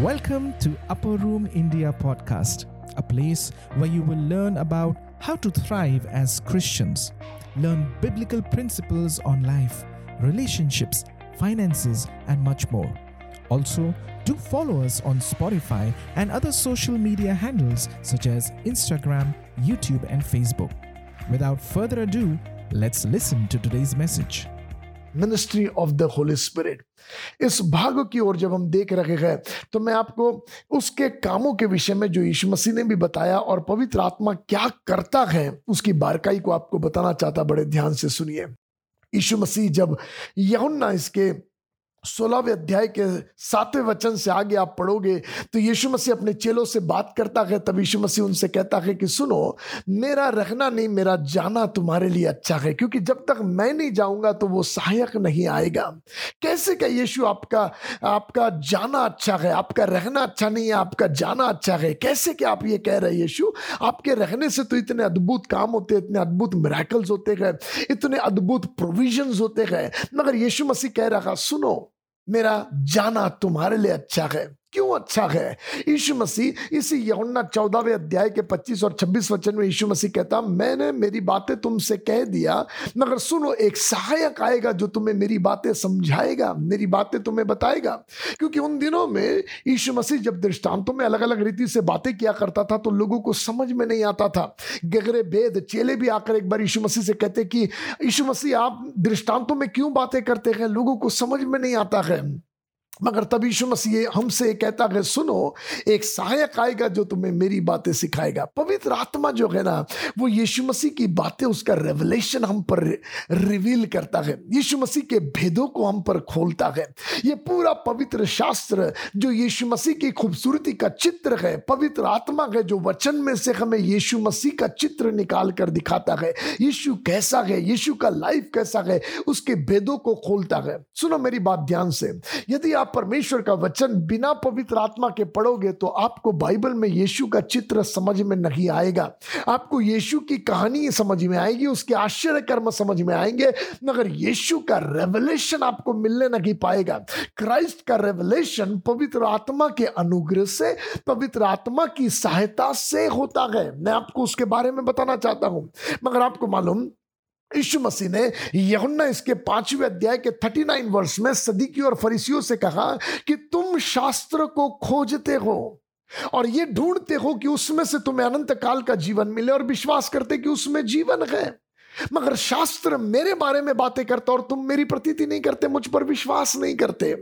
Welcome to Upper Room India podcast, a place where you will learn about how to thrive as Christians, learn biblical principles on life, relationships, finances, and much more. Also, do follow us on Spotify and other social media handles such as Instagram, YouTube, and Facebook. Without further ado, let's listen to today's message. Ministry of the holy spirit इस भाग की ओर जब हम देख रहे हैं तो मैं आपको उसके कामों के विषय में जो यीशु मसीह ने भी बताया और पवित्र आत्मा क्या करता है, उसकी बारकाई को आपको बताना चाहता, बड़े ध्यान से सुनिए। यीशु मसीह जब यहुन्ना इसके सोलहवें अध्याय के सातवें वचन से आगे आप पढ़ोगे तो यीशु मसीह अपने चेलों से बात करता है, तब यीशु मसीह उनसे कहता है कि सुनो, मेरा रहना नहीं, मेरा जाना तुम्हारे लिए अच्छा है, क्योंकि जब तक मैं नहीं जाऊँगा तो वो सहायक नहीं आएगा। कैसे क्या यीशु आपका आपका जाना अच्छा है, आपका रहना अच्छा नहीं है, आपका जाना अच्छा है? कैसे क्या आप ये कह रहे यीशु? आपके रहने से तो इतने अद्भुत काम होते इतने अद्भुत मेराकल्स होते हैं, इतने अद्भुत प्रोविजंस होते हैं, मगर यीशु मसीह कह रहा, सुनो मेरा जाना तुम्हारे लिए अच्छा है। क्यों अच्छा है? यीशु मसीह इसी यमुना चौदहवें अध्याय के 25 और 26 वचन में यीशु मसीह कहता, मैंने मेरी बातें तुमसे कह दिया, मगर सुनो, एक सहायक आएगा जो तुम्हें मेरी बातें समझाएगा, मेरी बातें तुम्हें बताएगा। क्योंकि उन दिनों में यीशु मसीह जब दृष्टांतों में अलग अलग रीति से बातें किया करता था तो लोगों को समझ में नहीं आता था। गगरे भेद, चेले भी आकर एक बार यीशु मसीह से कहते कि, यीशु मसीह, आप दृष्टांतों में क्यों बातें करते हैं? लोगों को समझ में नहीं आता है। मगर तब यीशु मसीह हमसे कहता है, सुनो, एक सहायक आएगा जो तुम्हें मेरी बातें सिखाएगा। पवित्र आत्मा जो है ना, वो यीशु मसीह की बातें, उसका रेवलेशन हम पर रिवील करता है। यीशु मसीह के भेदों को हम पर खोलता है। ये पूरा पवित्र शास्त्र जो यीशु मसीह की खूबसूरती का चित्र है, पवित्र आत्मा है, जो वचन में से हमें यीशु मसीह का चित्र निकाल कर दिखाता है। यीशु कैसा है? यीशु का लाइफ कैसा है? उसके भेदों को खोलता है। सुनो मेरी बात ध्यान से। यदि आप परमेश्वर का वचन बिना पवित्र आत्मा के पढ़ोगे तो आपको बाइबल में यीशु का चित्र समझ में नहीं आएगा। आपको यीशु की कहानी समझ में आएगी, उसके आश्चर्य कर्म समझ में आएँगे, मगर यीशु का रेवलेशन आपको मिलने नहीं पाएगा। क्राइस्ट का रेवलेशन पवित्र आत्मा के अनुग्रह से, पवित्र आत्मा की सहायता से होता है। मैं आपको उसके बारे में बताना चाहता हूँ, मगर आपको मालूम यीशु मसीह ने यहुन्ना इसके पाँचवें अध्याय के थर्टी नाइन वर्ष में सदीकी और फरीसियों से कहा कि तुम शास्त्र को खोजते हो और ये ढूंढते हो कि उसमें से तुम्हें अनंत काल का जीवन मिले और विश्वास करते कि उसमें जीवन है। मगर शास्त्र मेरे बारे में बातें करता और तुम मेरी प्रतीति नहीं करते, मुझ पर विश्वास नहीं करते।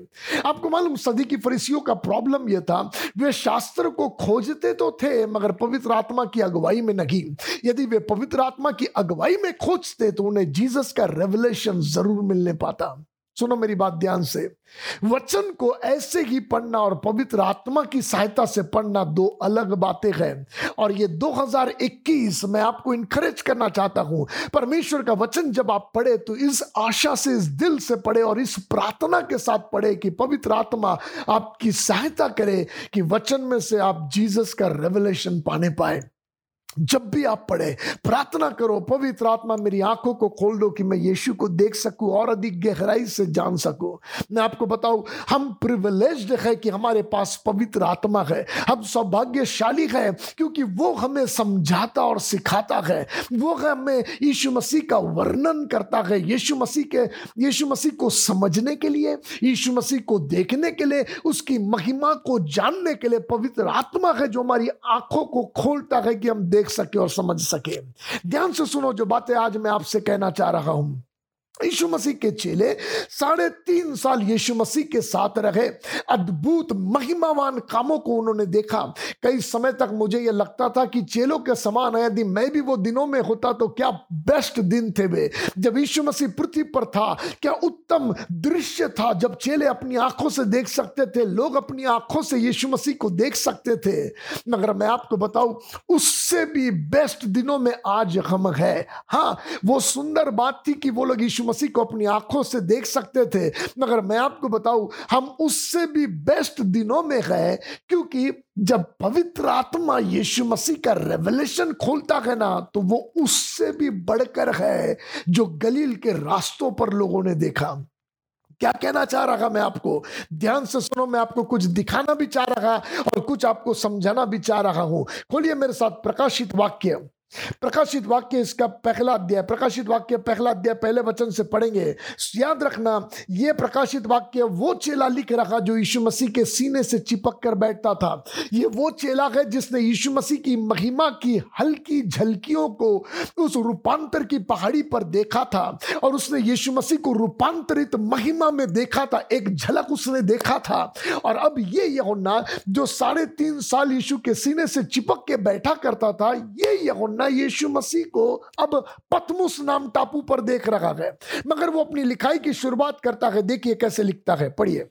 आपको मालूम, सदी की फरीसियों का प्रॉब्लम यह था, वे शास्त्र को खोजते तो थे, मगर पवित्र आत्मा की अगुवाई में नहीं। यदि वे पवित्र आत्मा की अगुवाई में खोजते तो उन्हें जीसस का रेवलेशन ज़रूर मिलने पाता। सुनो मेरी बात ध्यान से। वचन को ऐसे ही पढ़ना और पवित्र आत्मा की सहायता से पढ़ना दो अलग बातें हैं। और ये 2021 मैं आपको इनकरेज करना चाहता हूँ। परमेश्वर का वचन जब आप पढ़े तो इस आशा से, इस दिल से पढ़े और इस प्रार्थना के साथ पढ़े कि पवित्र आत्मा आपकी सहायता करे कि वचन में से आप जीसस का रेवलेशन पाने पाए। जब भी आप पढ़े, प्रार्थना करो, पवित्र आत्मा मेरी आँखों को खोल दो कि मैं यीशु को देख सकूँ और अधिक गहराई से जान सकूँ। मैं आपको बताऊँ, हम प्रिविलेज्ड है कि हमारे पास पवित्र आत्मा है। हम सौभाग्यशाली है क्योंकि वो हमें समझाता और सिखाता है। वो हमें यीशु मसीह का वर्णन करता है। यीशु मसीह के, यीशु मसीह को समझने के लिए, यीशु मसीह को देखने के लिए, उसकी महिमा को जानने के लिए पवित्र आत्मा है जो हमारी आँखों को खोलता है कि हम देख देख सके और समझ सके। ध्यान से सुनो जो बातें आज मैं आपसे कहना चाह रहा हूँ। यीशु मसीह के चेले साढ़े तीन साल यीशु मसीह के साथ रहे। अद्भुत, महिमावान कामों को उन्होंने देखा। कई समय तक मुझे यह लगता था कि चेलों के समान है। यदि मैं भी वो दिनों में होता तो क्या बेस्ट दिन थे वे? जब यीशु मसीह पृथ्वी पर था, क्या उत्तम दृश्य था? जब चेले अपनी आँखों से देख सकते थे, लोग अपनी आँखों से यीशु मसीह को देख सकते थे। मगर मैं आपको बताऊँ, उससे भी बेस्ट दिनों में आज हम है। हाँ वो सुंदर बात थी कि वो लोग यीशु मसीह को अपनी आँखों से देख सकते थे। मगर मैं आपको बताऊँ, हम उससे भी बेस्ट दिनों में गए, क्योंकि जब पवित्र आत्मा यीशु मसीह का रेवलेशन खोलता है ना तो वो उससे भी बढ़कर है, जो गलील के रास्तों पर लोगों ने देखा। क्या कहना चाह रहा मैं आपको? ध्यान से सुनो, मैं आपको कुछ दिखाना भी चाह रहा और कुछ आपको समझाना भी चाह रहा हूँ। खोलिए मेरे साथ प्रकाशित वाक्य। प्रकाशित वाक्य इसका पहला अध्याय, प्रकाशित वाक्य पहला अध्याय पहले वचन से पढ़ेंगे। याद रखना, ये प्रकाशित वाक्य वो चेला लिख रखा जो यीशु मसीह के सीने से चिपक कर बैठता था। ये वो चेला है जिसने यीशु मसीह की महिमा की हल्की झलकियों को उस रूपांतर की पहाड़ी पर देखा था और उसने यीशु मसीह को रूपांतरित महिमा में देखा था, एक झलक उसने देखा था। और अब ये यहोन्ना जो साढ़े तीन साल यीशु के सीने से चिपक के बैठा करता था, ये यहोन्ना यूहन्ना यीशु मसीह को अब पतमुस नाम टापू पर देख रहा है, मगर वो अपनी लिखाई की शुरुआत करता है, देखिए कैसे लिखता है, पढ़िए।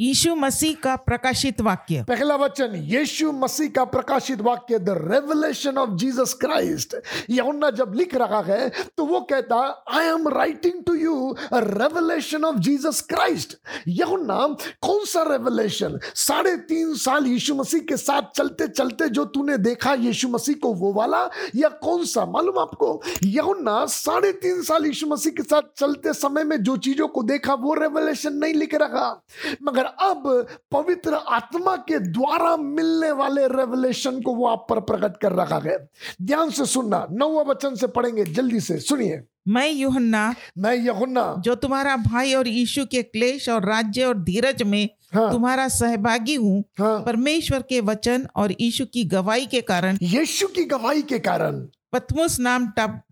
यीशु मसीह का प्रकाशित वाक्य पहला वचन यीशु मसीह का प्रकाशित वाक्य the revelation of Jesus Christ यहुन्ना जब लिख रहा है तो वो कहता I am writing to you revelation of Jesus Christ यहुन्ना कौन सा रेवलेशन साढ़े तीन साल यीशु मसीह के साथ चलते चलते जो तूने देखा यीशु मसीह को, वो वाला, या कौन सा? मालूम आपको? यहुन्ना साढ़े तीन साल यीशु मसीह के साथ चलते समय में जो चीज़ों को देखा, वो रेवलेशन नहीं लिख रहा मगर अब पवित्र आत्मा के द्वारा मिलने वाले रेवलेशन को वो आप पर प्रकट कर रखा है ध्यान से सुनना नौवा वचन से पढ़ेंगे जल्दी से सुनिए। मैं युहन्ना मैं यहुन्ना। जो तुम्हारा भाई और यीशु के क्लेश और राज्य और धीरज में हाँ। तुम्हारा सहभागी हूँ हाँ। परमेश्वर के वचन और यीशु की गवाही के कारण। यीशु की गवाही के कारण। पतमुस नाम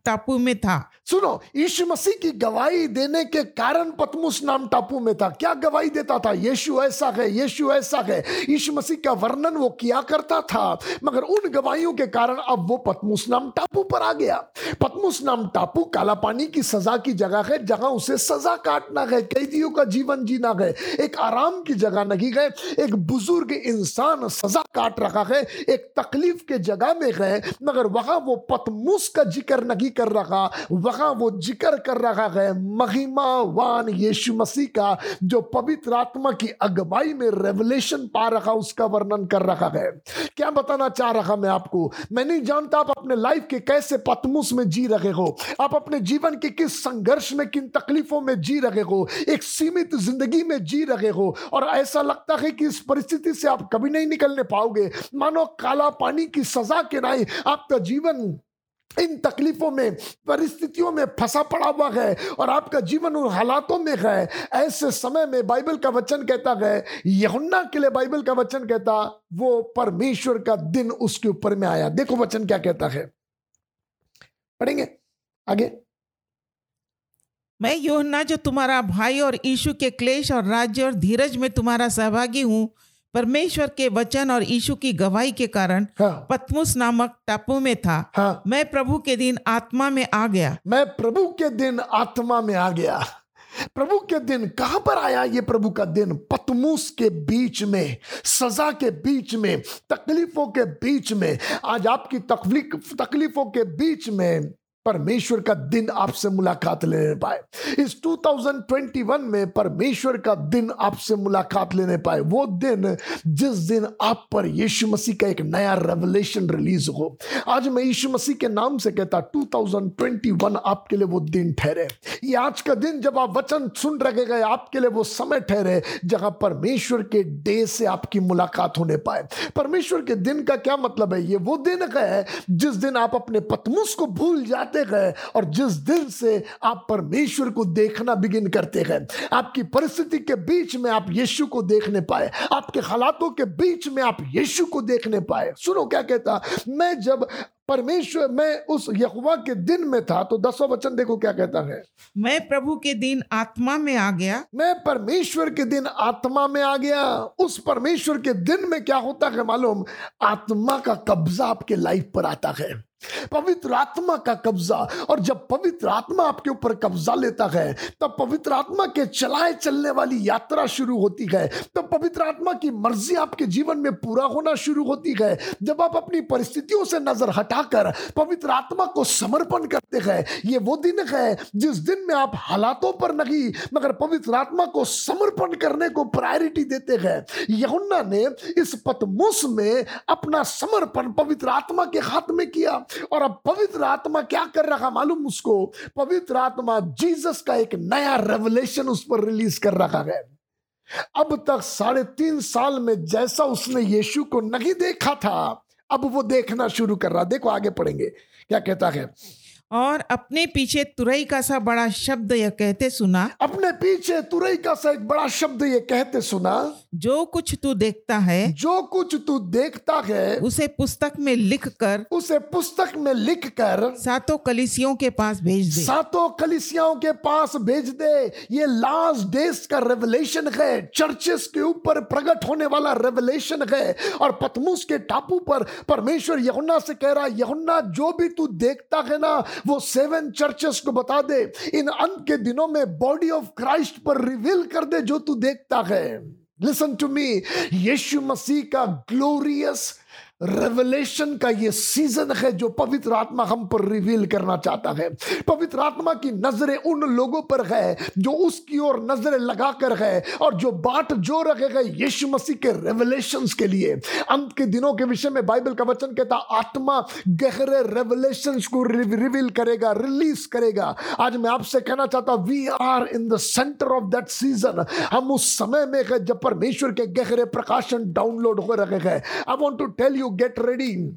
टापू में था सुनो, यीशु मसीह की गवाही देने के कारण पतमुस नाम टापू में था क्या गवाही देता था? यीशु ऐसा है, यीशु ऐसा है। यीशु मसीह का वर्णन वो किया करता था, मगर उन गवाहियों के कारण अब वो पतमुस नाम टापू पर आ गया। पतमुस नाम टापू काला पानी की सजा की जगह है, जहाँ उसे सजा काटना है, कैदियों का जीवन जीना है। एक आराम की जगह नहीं है, एक बुज़ुर्ग इंसान सजा काट रहा है, एक तकलीफ़ के जगह में है, मगर वहाँ वो पतमुस का ज़िक्र नहीं कर रहा, वहाँ वो ज़िक्र कर रहा है। महिमावान यीशु मसीह का, जो पवित्र आत्मा की अगुवाई में रेवलेशन पा रहा, उसका वर्णन कर रहा है। क्या बताना चाह रहा मैं आपको? मैं नहीं जानता आप अपने लाइफ के कैसे पतमुस में जी रहे हो। आप अपने जीवन के किस संघर्ष में, किन तकलीफों में जी रहे हो? एक सीमित ज़िंदगी में जी रहे हो? और ऐसा लगता है कि इस परिस्थिति से आप कभी नहीं निकलने पाओगे। मानो काला पानी की सजा के नहीं आपका जीवन इन तकलीफों में, परिस्थितियों में फंसा पड़ा हुआ है और आपका जीवन उन हालातों में है। ऐसे समय में बाइबल का वचन कहता है, यहुन्ना के लिए बाइबल का वचन कहता, वो परमेश्वर का दिन उसके ऊपर में आया। देखो वचन क्या कहता है। पढ़ेंगे? आगे। मैं योहन्ना, जो तुम्हारा भाई और यीशु के क्लेश और राज्य और धीरज में तुम्हारा सहभागी हूँ परमेश्वर के वचन और यीशु की गवाही के कारण हाँ। पतमुस नामक टापू में था। हाँ। मैं प्रभु के दिन आत्मा में आ गया। मैं प्रभु के दिन आत्मा में आ गया। प्रभु के दिन कहाँ पर आया ये प्रभु का दिन? पतमूस के बीच में सजा के बीच में तकलीफों के बीच में आज आपकी तकलीफ़ तकलीफों के बीच में परमेश्वर का दिन आपसे मुलाकात लेने पाए। इस 2021 में परमेश्वर का दिन आपसे मुलाकात लेने पाए। वो दिन जिस दिन आप पर यीशु मसीह का एक नया रेवलेशन रिलीज़ हो। आज मैं यीशु मसीह के नाम से कहता 2021 आपके लिए वो दिन ठहरे। ये आज का दिन जब आप वचन सुन रखे गए आपके लिए वो समय ठहरे, जहाँ परमेश्वर के डे से आपकी मुलाकात होने पाए। परमेश्वर के दिन का क्या मतलब है? ये वो दिन है जिस दिन आप अपने पतमुस को भूल जाते गए और जिस दिन से आप परमेश्वर को देखना बिगिन करते हैं आपकी परिस्थिति के बीच में आप यीशु को देखने पाए आपके हालातों के बीच में आप यीशु को देखने पाए। सुनो क्या कहता मैं जब परमेश्वर मैं उस यहुआ के दिन में था तो दसों वचन देखो क्या कहता है। मैं प्रभु के दिन आत्मा में आ गया। मैं परमेश्वर के दिन आत्मा में आ गया। उस परमेश्वर के दिन में क्या होता है मालूम? आत्मा का कब्जा आपके लाइफ पर आता है। पवित्र आत्मा का कब्जा। और जब पवित्र आत्मा आपके ऊपर कब्जा लेता है, तब पवित्र आत्मा के चलाए चलने वाली यात्रा शुरू होती है। तब पवित्र आत्मा की मर्ज़ी आपके जीवन में पूरा होना शुरू होती है। जब आप अपनी परिस्थितियों से नज़र हटाकर पवित्र आत्मा को समर्पण करते हैं, ये वो दिन है जिस दिन में आप हालातों पर नहीं, मगर पवित्र आत्मा को समर्पण करने को प्रायोरिटी देते हैं। यहुन्ना ने इस पतमुस में अपना समर्पण पवित्र आत्मा के हाथ में किया। और अब पवित्र आत्मा क्या कर रहा मालूम उसको? पवित्र आत्मा जीसस का एक नया रेवलेशन उस पर रिलीज़ कर रखा है। अब तक साढ़े तीन साल में जैसा उसने यीशु को नहीं देखा था, अब वो देखना शुरू कर रहा देखो आगे पढ़ेंगे। क्या कहता है? और अपने पीछे तुरई का सा बड़ा शब्द यह कहते सुना। अपने पीछे तुरई का सा एक बड़ा शब्द ये कहते सुना। जो कुछ तू देखता है जो कुछ तू देखता है उसे पुस्तक में लिख कर उसे पुस्तक में लिख कर सातों कलिसियों के पास भेज दे। सातों कलिसियाओं के पास भेज दे। ये लास्ट डेज़ का रेवलेशन है। चर्चेस के ऊपर प्रकट होने वाला रेवलेशन है। और पतमुस के टापू पर परमेश्वर यहुन्ना से कह रहा यहुन्ना जो भी तू देखता है ना वो सेवन चर्चेस को बता दे, इन अंत के दिनों में बॉडी ऑफ़ क्राइस्ट पर रिवील कर दे जो तू देखता है। लिसन टू मी यीशु मसीह का ग्लोरियस रेवलेशन का ये सीज़न है जो पवित्र आत्मा हम पर रिवील करना चाहता है। पवित्र आत्मा की नज़रें उन लोगों पर है जो उसकी ओर नज़रें लगाकर है और जो बाट जो रखे गए यीशु मसीह के रेवलेशन के लिए। अंत के दिनों के विषय में बाइबल का वचन कहता, आत्मा गहरे रेवलेशन को रिवील करेगा रिलीज़ करेगा। आज मैं आपसे कहना चाहता we are in the centre of that season हम उस समय में है जब परमेश्वर के गहरे प्रकाशन डाउनलोड हो रहे हैं। I want to tell you get ready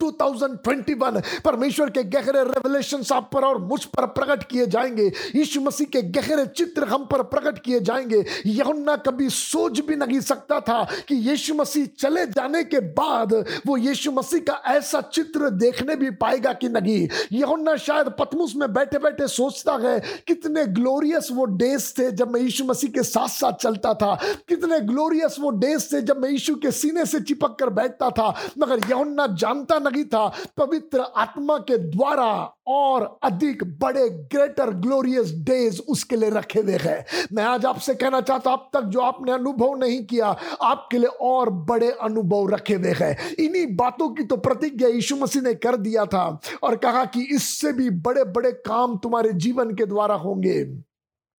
2021, परमेश्वर के गहरे रेवलेशन आप पर और मुझ पर प्रकट किए जाएँगे। यीशु मसीह के गहरे चित्र हम पर प्रकट किए जाएँगे। यहुन्ना कभी सोच भी नहीं सकता था कि यीशु मसीह चले जाने के बाद वो यीशु मसीह का ऐसा चित्र देखने भी पाएगा कि नहीं। यहुन्ना शायद पतमुस में बैठे बैठे सोचता है, कितने ग्लोरियस वो डेज़ थे जब मैं यीशु मसीह के साथ साथ चलता था। कितने ग्लोरियस वो डेज़ थे जब मैं यीशु के सीने से चिपक कर बैठता था। मगर यहुन्ना जानता नहीं था, पवित्र आत्मा के द्वारा और अधिक बड़े ग्रेटर ग्लोरियस डेज़ उसके लिए रखे हुए हैं। मैं आज आपसे कहना चाहता अब तक जो आपने अनुभव नहीं किया, आपके लिए और बड़े अनुभव रखे हुए हैं। इन्हीं बातों की तो प्रतिज्ञा यीशु मसीह ने कर दिया था और कहा कि इससे भी बड़े बड़े काम तुम्हारे जीवन के द्वारा होंगे।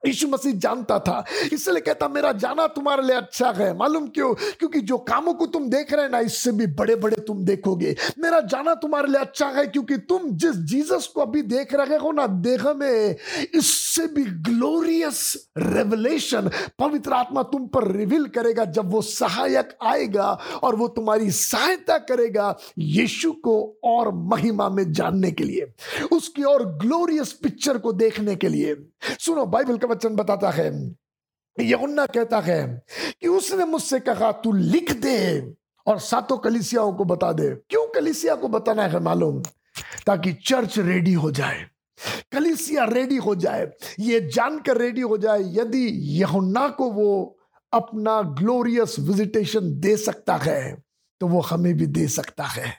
यीशु मसीह जानता था। इसलिए कहता, मेरा जाना तुम्हारे लिए अच्छा है। मालूम क्यों? क्योंकि जो कामों को तुम देख रहे हैं ना, इससे भी बड़े बड़े तुम देखोगे। मेरा जाना तुम्हारे लिए अच्छा है, क्योंकि तुम जिस जीसस को अभी देख रहे हो ना, देह में, इससे भी ग्लोरियस रेवलेशन पवित्र आत्मा तुम पर रिवील करेगा। जब वो सहायक आएगा और वो तुम्हारी सहायता करेगा यीशु को और महिमा में जानने के लिए, उसकी और ग्लोरियस पिक्चर को देखने के लिए। सुनो बाइबल का वचन बताता है यमुना कहता है कि उसने मुझसे कहा तू लिख दे और सातों कलिसियाओं को बता दे क्यों कलिसिया को बताना है मालूम ताकि चर्च रेडी हो जाए कलिसिया रेडी हो जाए ये जानकर रेडी हो जाए यदि यहुन्ना को वो अपना ग्लोरियस विजिटेशन दे सकता है तो वो हमें भी दे सकता है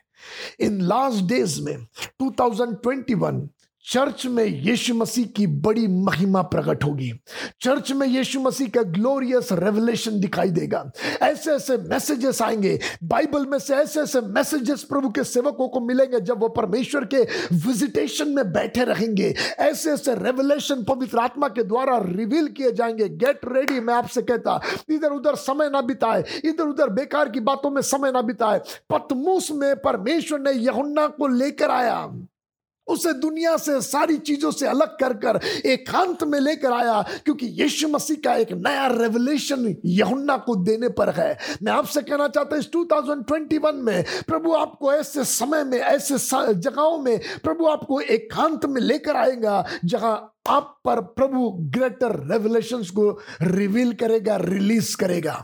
इन लास्ट डेज़ में 2021 चर्च में यीशु मसीह की बड़ी महिमा प्रकट होगी। चर्च में यीशु मसीह का ग्लोरियस रेवलेशन दिखाई देगा। ऐसे ऐसे मैसेजेस आएँगे। बाइबल में से ऐसे ऐसे मैसेजेस प्रभु के सेवकों को मिलेंगे जब वो परमेश्वर के विजिटेशन में बैठे रहेंगे। ऐसे ऐसे रेवलेशन पवित्र आत्मा के द्वारा रिवील किए जाएँगे। गेट रेडी मैं आपसे कहता इधर उधर समय ना बिताए। इधर उधर बेकार की बातों में समय ना बिताए। पतमूस में परमेश्वर ने यहुन्ना को लेकर आया। उसे दुनिया से सारी चीज़ों से अलग कर कर एकांत में लेकर आया, क्योंकि यीशु मसीह का एक नया रेवलेशन यहुन्ना को देने पर है। मैं आपसे कहना चाहता हूँ, इस 2021 में प्रभु आपको ऐसे समय में, ऐसे जगहों में प्रभु आपको एकांत में लेकर आएगा, जहाँ आप पर प्रभु ग्रेटर रेवलेशन को रिवील करेगा रिलीज़ करेगा।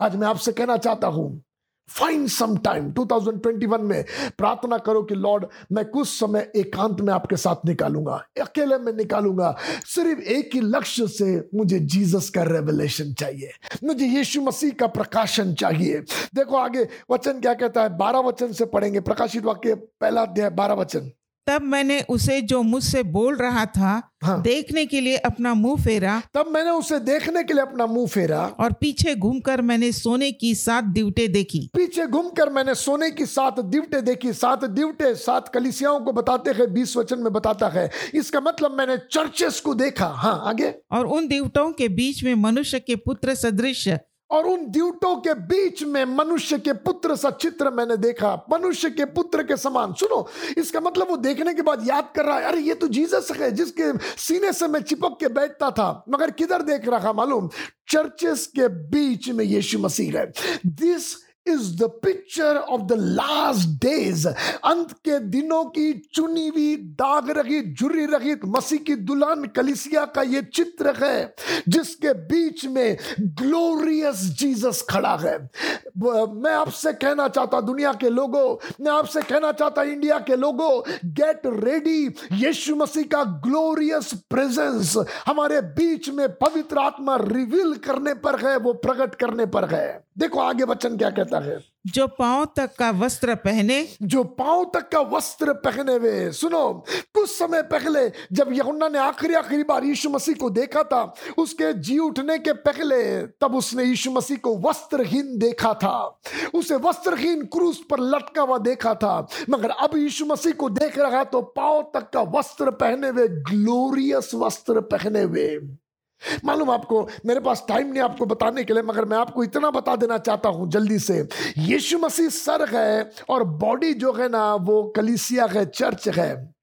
आज मैं आपसे कहना चाहता हूँ फाइंड सम टाइम 2021 में प्रार्थना करो कि लॉर्ड मैं कुछ समय एकांत में आपके साथ निकालूँगा। अकेले में निकालूँगा। सिर्फ़ एक ही लक्ष्य से मुझे जीसस का रेवलेशन चाहिए। मुझे यीशु मसीह का प्रकाशन चाहिए। देखो आगे वचन क्या कहता है? बारह वचन से पढ़ेंगे। प्रकाशित वाक्य, पहला अध्याय, बारह वचन। तब मैंने उसे जो मुझसे बोल रहा था हाँ। देखने के लिए अपना मुँह फेरा। तब मैंने उसे देखने के लिए अपना मुँह फेरा। और पीछे घूमकर मैंने सोने की सात दिवटे देखी। पीछे घूमकर मैंने सोने की सात दिवटे देखी। सात दिवटे सात कलिसियाओं को बताते हैं बीस वचन में बताता है। इसका मतलब मैंने चर्चेस को देखा। हाँ आगे। और उन दिवटों के बीच में मनुष्य के पुत्र सदृश और उन द्यूटों के बीच में मनुष्य के पुत्र सा चित्र मैंने देखा। मनुष्य के पुत्र के समान। सुनो, इसका मतलब वो देखने के बाद याद कर रहा है, अरे, ये तो जीसस है, जिसके सीने से मैं चिपक के बैठता था, मगर किधर देख रहा मालूम? चर्चेस के बीच में यीशु मसीह है। This is the picture of the last days अंत के दिनों की चुनी हुई, दाग रहित झुर्री रहित मसीह की दुल्हन कलिसिया का ये चित्र है, जिसके बीच में ग्लोरियस जीसस खड़ा है। मैं आपसे कहना चाहता, दुनिया के लोगों, मैं आपसे कहना चाहता, इंडिया के लोगों गेट रेडी यीशु मसीह का ग्लोरियस प्रेजेंस हमारे बीच में पवित्र आत्मा रिवील करने पर है, वो प्रकट करने पर है। देखो आगे वचन क्या कहता है। जो पाँव तक का वस्त्र पहने जो पाँव तक का वस्त्र पहने हुए सुनो कुछ समय पहले जब यहुन्ना ने आखिरी आखिरी बार यीशु मसीह को देखा था उसके जी उठने के पहले तब उसने यीशु मसीह को वस्त्रहीन देखा था। उसे वस्त्रहीन क्रूस पर लटका हुआ देखा था मगर अब यीशु मसीह को देख रहा तो पाँव तक का वस्त्र पहने हुए ग्लोरियस वस्त्र पहने हुए मालूम आपको, मेरे पास टाइम नहीं आपको बताने के लिए, मगर मैं आपको इतना बता देना चाहता हूँ जल्दी से। यीशु मसीह सर है और बॉडी जो है ना, वो कलिसिया है चर्च है।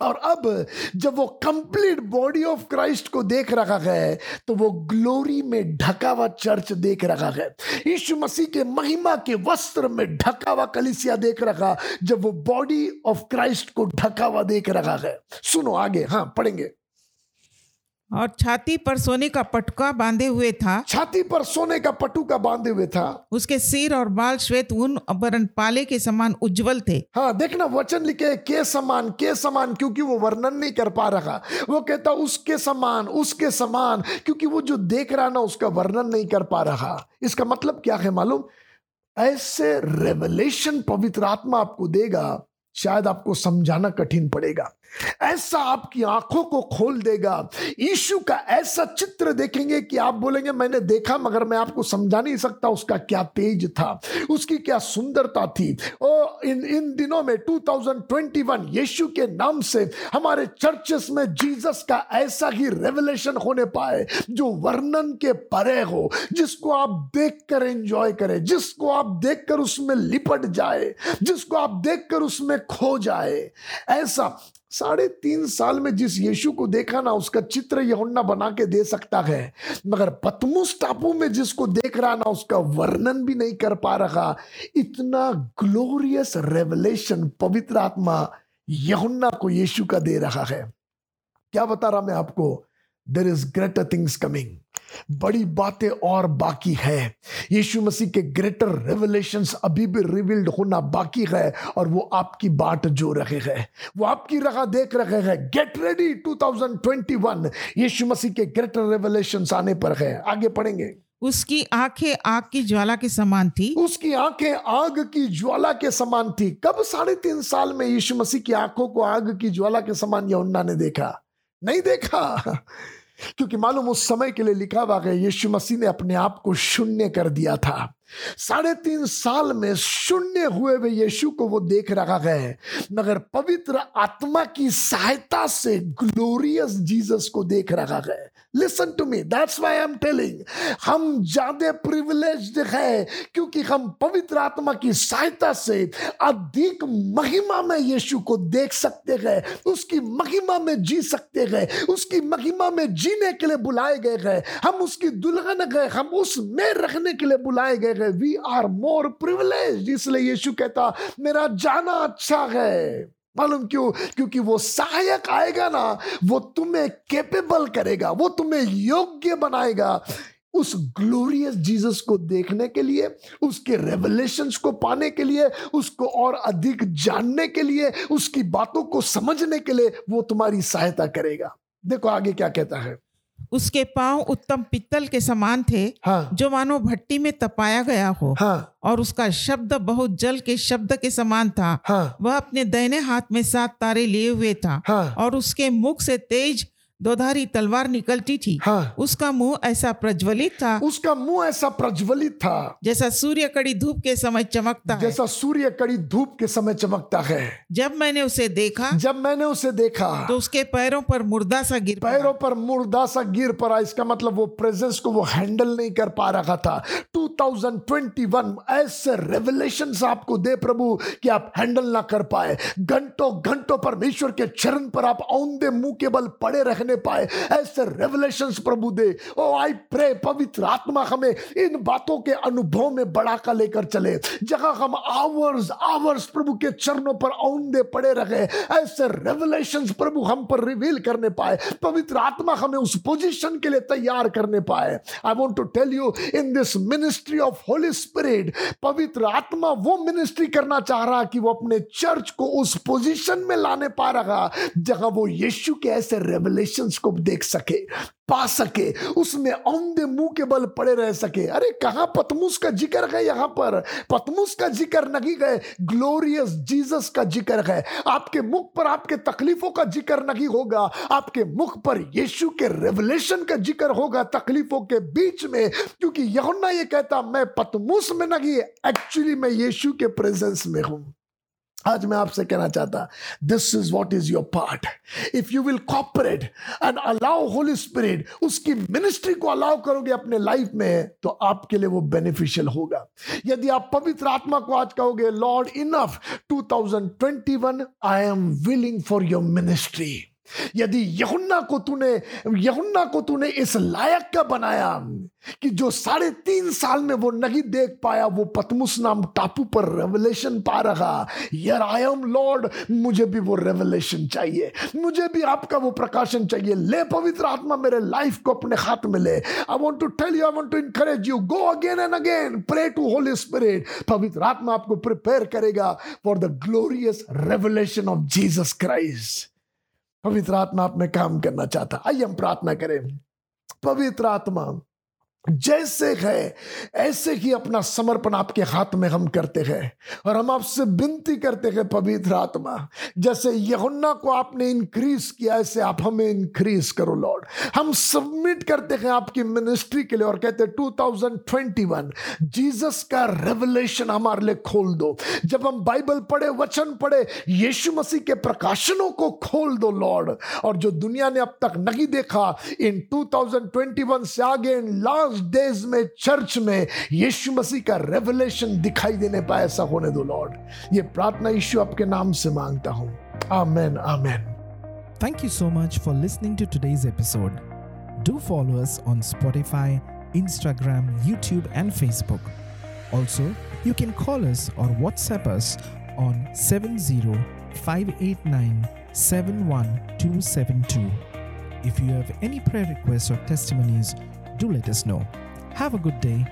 और अब जब वो कंप्लीट बॉडी ऑफ़ क्राइस्ट को देख रहा है तो वो ग्लोरी में ढका हुआ चर्च देख रहा है। यीशु मसीह के महिमा के वस्त्र में ढका हुआ कलिसिया देख रहा, जब वो बॉडी ऑफ़ क्राइस्ट को ढका हुआ देख रहा है। सुनो आगे हाँ पढ़ेंगे। और छाती पर सोने का पटुका बांधे हुए था। छाती पर सोने का पटुका बांधे हुए था। उसके सिर और बाल श्वेत ऊन वरण पाले के समान उज्जवल थे। हाँ देखना वचन लिखे के समान के समान क्योंकि वो वर्णन नहीं कर पा रहा। वो कहता उसके समान उसके समान क्योंकि वो जो देख रहा ना उसका वर्णन नहीं कर पा रहा। इसका मतलब क्या है मालूम? ऐसे रेवलेशन पवित्र आत्मा आपको देगा शायद आपको समझाना कठिन पड़ेगा। ऐसा आपकी आँखों को खोल देगा। यीशु का ऐसा चित्र देखेंगे कि आप बोलेंगे, मैंने देखा, मगर मैं आपको समझा नहीं सकता उसका क्या तेज था, उसकी क्या सुंदरता थी। ओ, इन इन दिनों में 2021 यीशु के नाम से हमारे चर्चेस में जीसस का ऐसा ही रेवलेशन होने पाए, जो वर्णन के परे हो, जिसको आप देखकर एंजॉय करें, जिसको आप देखकर उसमें लिपट जाए, जिसको आप देखकर उसमें खो जाए। ऐसा साढ़े तीन साल में जिस यीशु को देखा ना, उसका चित्र यहुन्ना बना के दे सकता है। मगर पतमुस टापू में जिसको देख रहा ना, उसका वर्णन भी नहीं कर पा रहा। इतना ग्लोरियस रेवलेशन पवित्र आत्मा यहुन्ना को यीशु का दे रहा है। क्या बता रहा मैं आपको? There is greater things coming बड़ी बातें और बाकी है। यीशु मसीह के ग्रेटर रेवलेशन अभी भी रिवील्ड होना बाकी है और वो आपकी बाट जो रहे हैं। वो आपकी राह देख रहे हैं। गेट रेडी 2021 यीशु मसीह के ग्रेटर रेवलेशन आने पर है। आगे पढ़ेंगे। उसकी आँखें आग की ज्वाला के समान थी। उसकी आँखें आग की ज्वाला के समान थी। कब साढ़े तीन साल में यीशु मसीह की आँखों को आग की ज्वाला के समान यमुना ने देखा? नहीं देखा। क्योंकि मालूम उस समय के लिए लिखा हुआ है, यीशु मसीह ने अपने आप को शून्य कर दिया था। साढ़े तीन साल में शून्य हुए हुए यीशु को वो देख रखा है, मगर पवित्र आत्मा की सहायता से ग्लोरियस जीसस को देख रखा है। Listen to me that's why I am telling हम ज़्यादा प्रिविलेज्ड है क्योंकि हम पवित्र आत्मा की सहायता से अधिक महिमा में यीशु को देख सकते हैं। उसकी महिमा में जी सकते हैं। उसकी महिमा में जीने के लिए बुलाए गए हैं। हम उसकी दुल्हन गए हम उसमें रखने के लिए बुलाए गए हैं। वी आर मोर प्रिविलेज इसलिए यीशु कहता, मेरा जाना अच्छा है। मालूम क्यों? क्योंकि वो सहायक आएगा ना, वो तुम्हें कैपेबल करेगा, वो तुम्हें योग्य बनाएगा। उस ग्लोरियस जीसस को देखने के लिए, उसके रेवलेशंस को पाने के लिए, उसको और अधिक जानने के लिए, उसकी बातों को समझने के लिए वो तुम्हारी सहायता करेगा। देखो आगे क्या कहता है। उसके पाँव उत्तम पित्तल के समान थे हाँ। जो मानो भट्टी में तपाया गया हो। हाँ। और उसका शब्द बहुत जल के शब्द के समान था। हाँ। वह अपने दाहिने हाथ में सात तारे लिए हुए था। हाँ। और उसके मुख से तेज दोधारी तलवार निकलती थी। हाँ। उसका मुँह ऐसा प्रज्वलित था। उसका मुँह ऐसा प्रज्वलित था। जैसा सूर्य कड़ी धूप के समय चमकता है। जैसा सूर्य कड़ी धूप के समय चमकता है। जब मैंने उसे देखा जब मैंने उसे देखा तो उसके पैरों पर मुर्दा सा गिर पैरों पर मुर्दा सा गिर पड़ा। इसका मतलब वो प्रेजेंस को वो हैंडल नहीं कर पा रहा था। 2021 ऐसे रेवलेशन आपको दे प्रभु कि आप हैंडल ना कर पाए। घंटों घंटों परमेश्वर के चरण पर आप औंधे मुँह के बल पड़े रहने पाए। ऐसे revelation Prabhu they. O I pray पवित्र आत्मा हमें इन बातों के अनुभव में बढ़ाकर लेकर चले। जहाँ हम आवर्स आवर्स प्रभु के चरणों पर औंधे पड़े रहे। ऐसे रेवलेशन प्रभु हम पर रिवील करने पाए। पवित्र आत्मा हमें उस पोजीशन के लिए तैयार करने पाए। I want to tell you in this ministry of holy spirit पवित्र आत्मा वो मिनिस्ट्री करना चाह रहा कि वो अपने चर्च को उस पोजीशन में लाने पा रहा, जहाँ वो यीशु के ऐसे रेवलेशंस को देख सके, पा सके, उसमें औंधे मुँह के बल पड़े रह सके। अरे, कहाँ पतमुस का ज़िक्र है यहाँ पर? पतमुस का ज़िक्र नहीं गए ग्लोरियस जीसस का ज़िक्र है। आपके मुख पर आपके तकलीफों का ज़िक्र नहीं होगा, आपके मुख पर यीशु के रेवलेशन का ज़िक्र होगा तकलीफों के बीच में, क्योंकि यहुन्ना ये कहता, मैं पतमुस में नहीं एक्चुअली मैं यीशु के प्रेजेंस में हूँ। आज मैं आपसे कहना चाहता this is what is your part if you will cooperate and allow holy spirit उसकी मिनिस्ट्री को अलाउ करोगे अपने लाइफ में तो आपके लिए वो बेनिफिशियल होगा। यदि आप पवित्र आत्मा को आज कहोगे lord enough 2021 I am willing for your ministry यदि यहुन्ना को तूने, यहुन्ना को तूने इस लायक का बनाया कि जो साढ़े तीन साल में वो नहीं देख पाया, वो पतमुस नाम टापू पर रेवलेशन पा रहा यार आई एम लॉर्ड मुझे भी वो रेवलेशन चाहिए, मुझे भी आपका वो प्रकाशन चाहिए, ले पवित्र आत्मा मेरे लाइफ को अपने हाथ में ले। I want to tell you I want to encourage you go again and again pray to holy spirit पवित्र आत्मा आपको प्रिपेयर करेगा for the glorious revelation of Jesus Christ पवित्र आत्मा आप में काम करना चाहता। आइए हम प्रार्थना करें। पवित्र आत्मा। जैसे है, ऐसे ही अपना समर्पण आपके हाथ में हम करते हैं और हम आपसे विनती करते हैं, पवित्र आत्मा, जैसे यहुन्ना को आपने इंक्रीज किया, ऐसे आप हमें इंक्रीज करो लॉर्ड हम सबमिट करते हैं आपकी मिनिस्ट्री के लिए और कहते हैं, 2021 जीसस का रेवलेशन हमारे लिए खोल दो। जब हम बाइबल पढ़े, वचन पढ़े, यीशु मसीह के प्रकाशनों को खोल दो लॉर्ड और जो दुनिया ने अब तक नहीं देखा इन 2021 से आगे इन लास्ट डेज़ में चर्च में यीशु मसीह का रेवलेशन दिखाई देने पाए ऐसा होने दो लॉर्ड ये प्रार्थना यीशु आपके नाम से माँगता हूँ आमेन आमेन Thank you so much for listening to today's episode. Do follow us on Spotify, Instagram, YouTube, and Facebook. Also, you can call us or WhatsApp us on 70 589 71272. If you have any prayer requests or testimonies, do let us know. Have a good day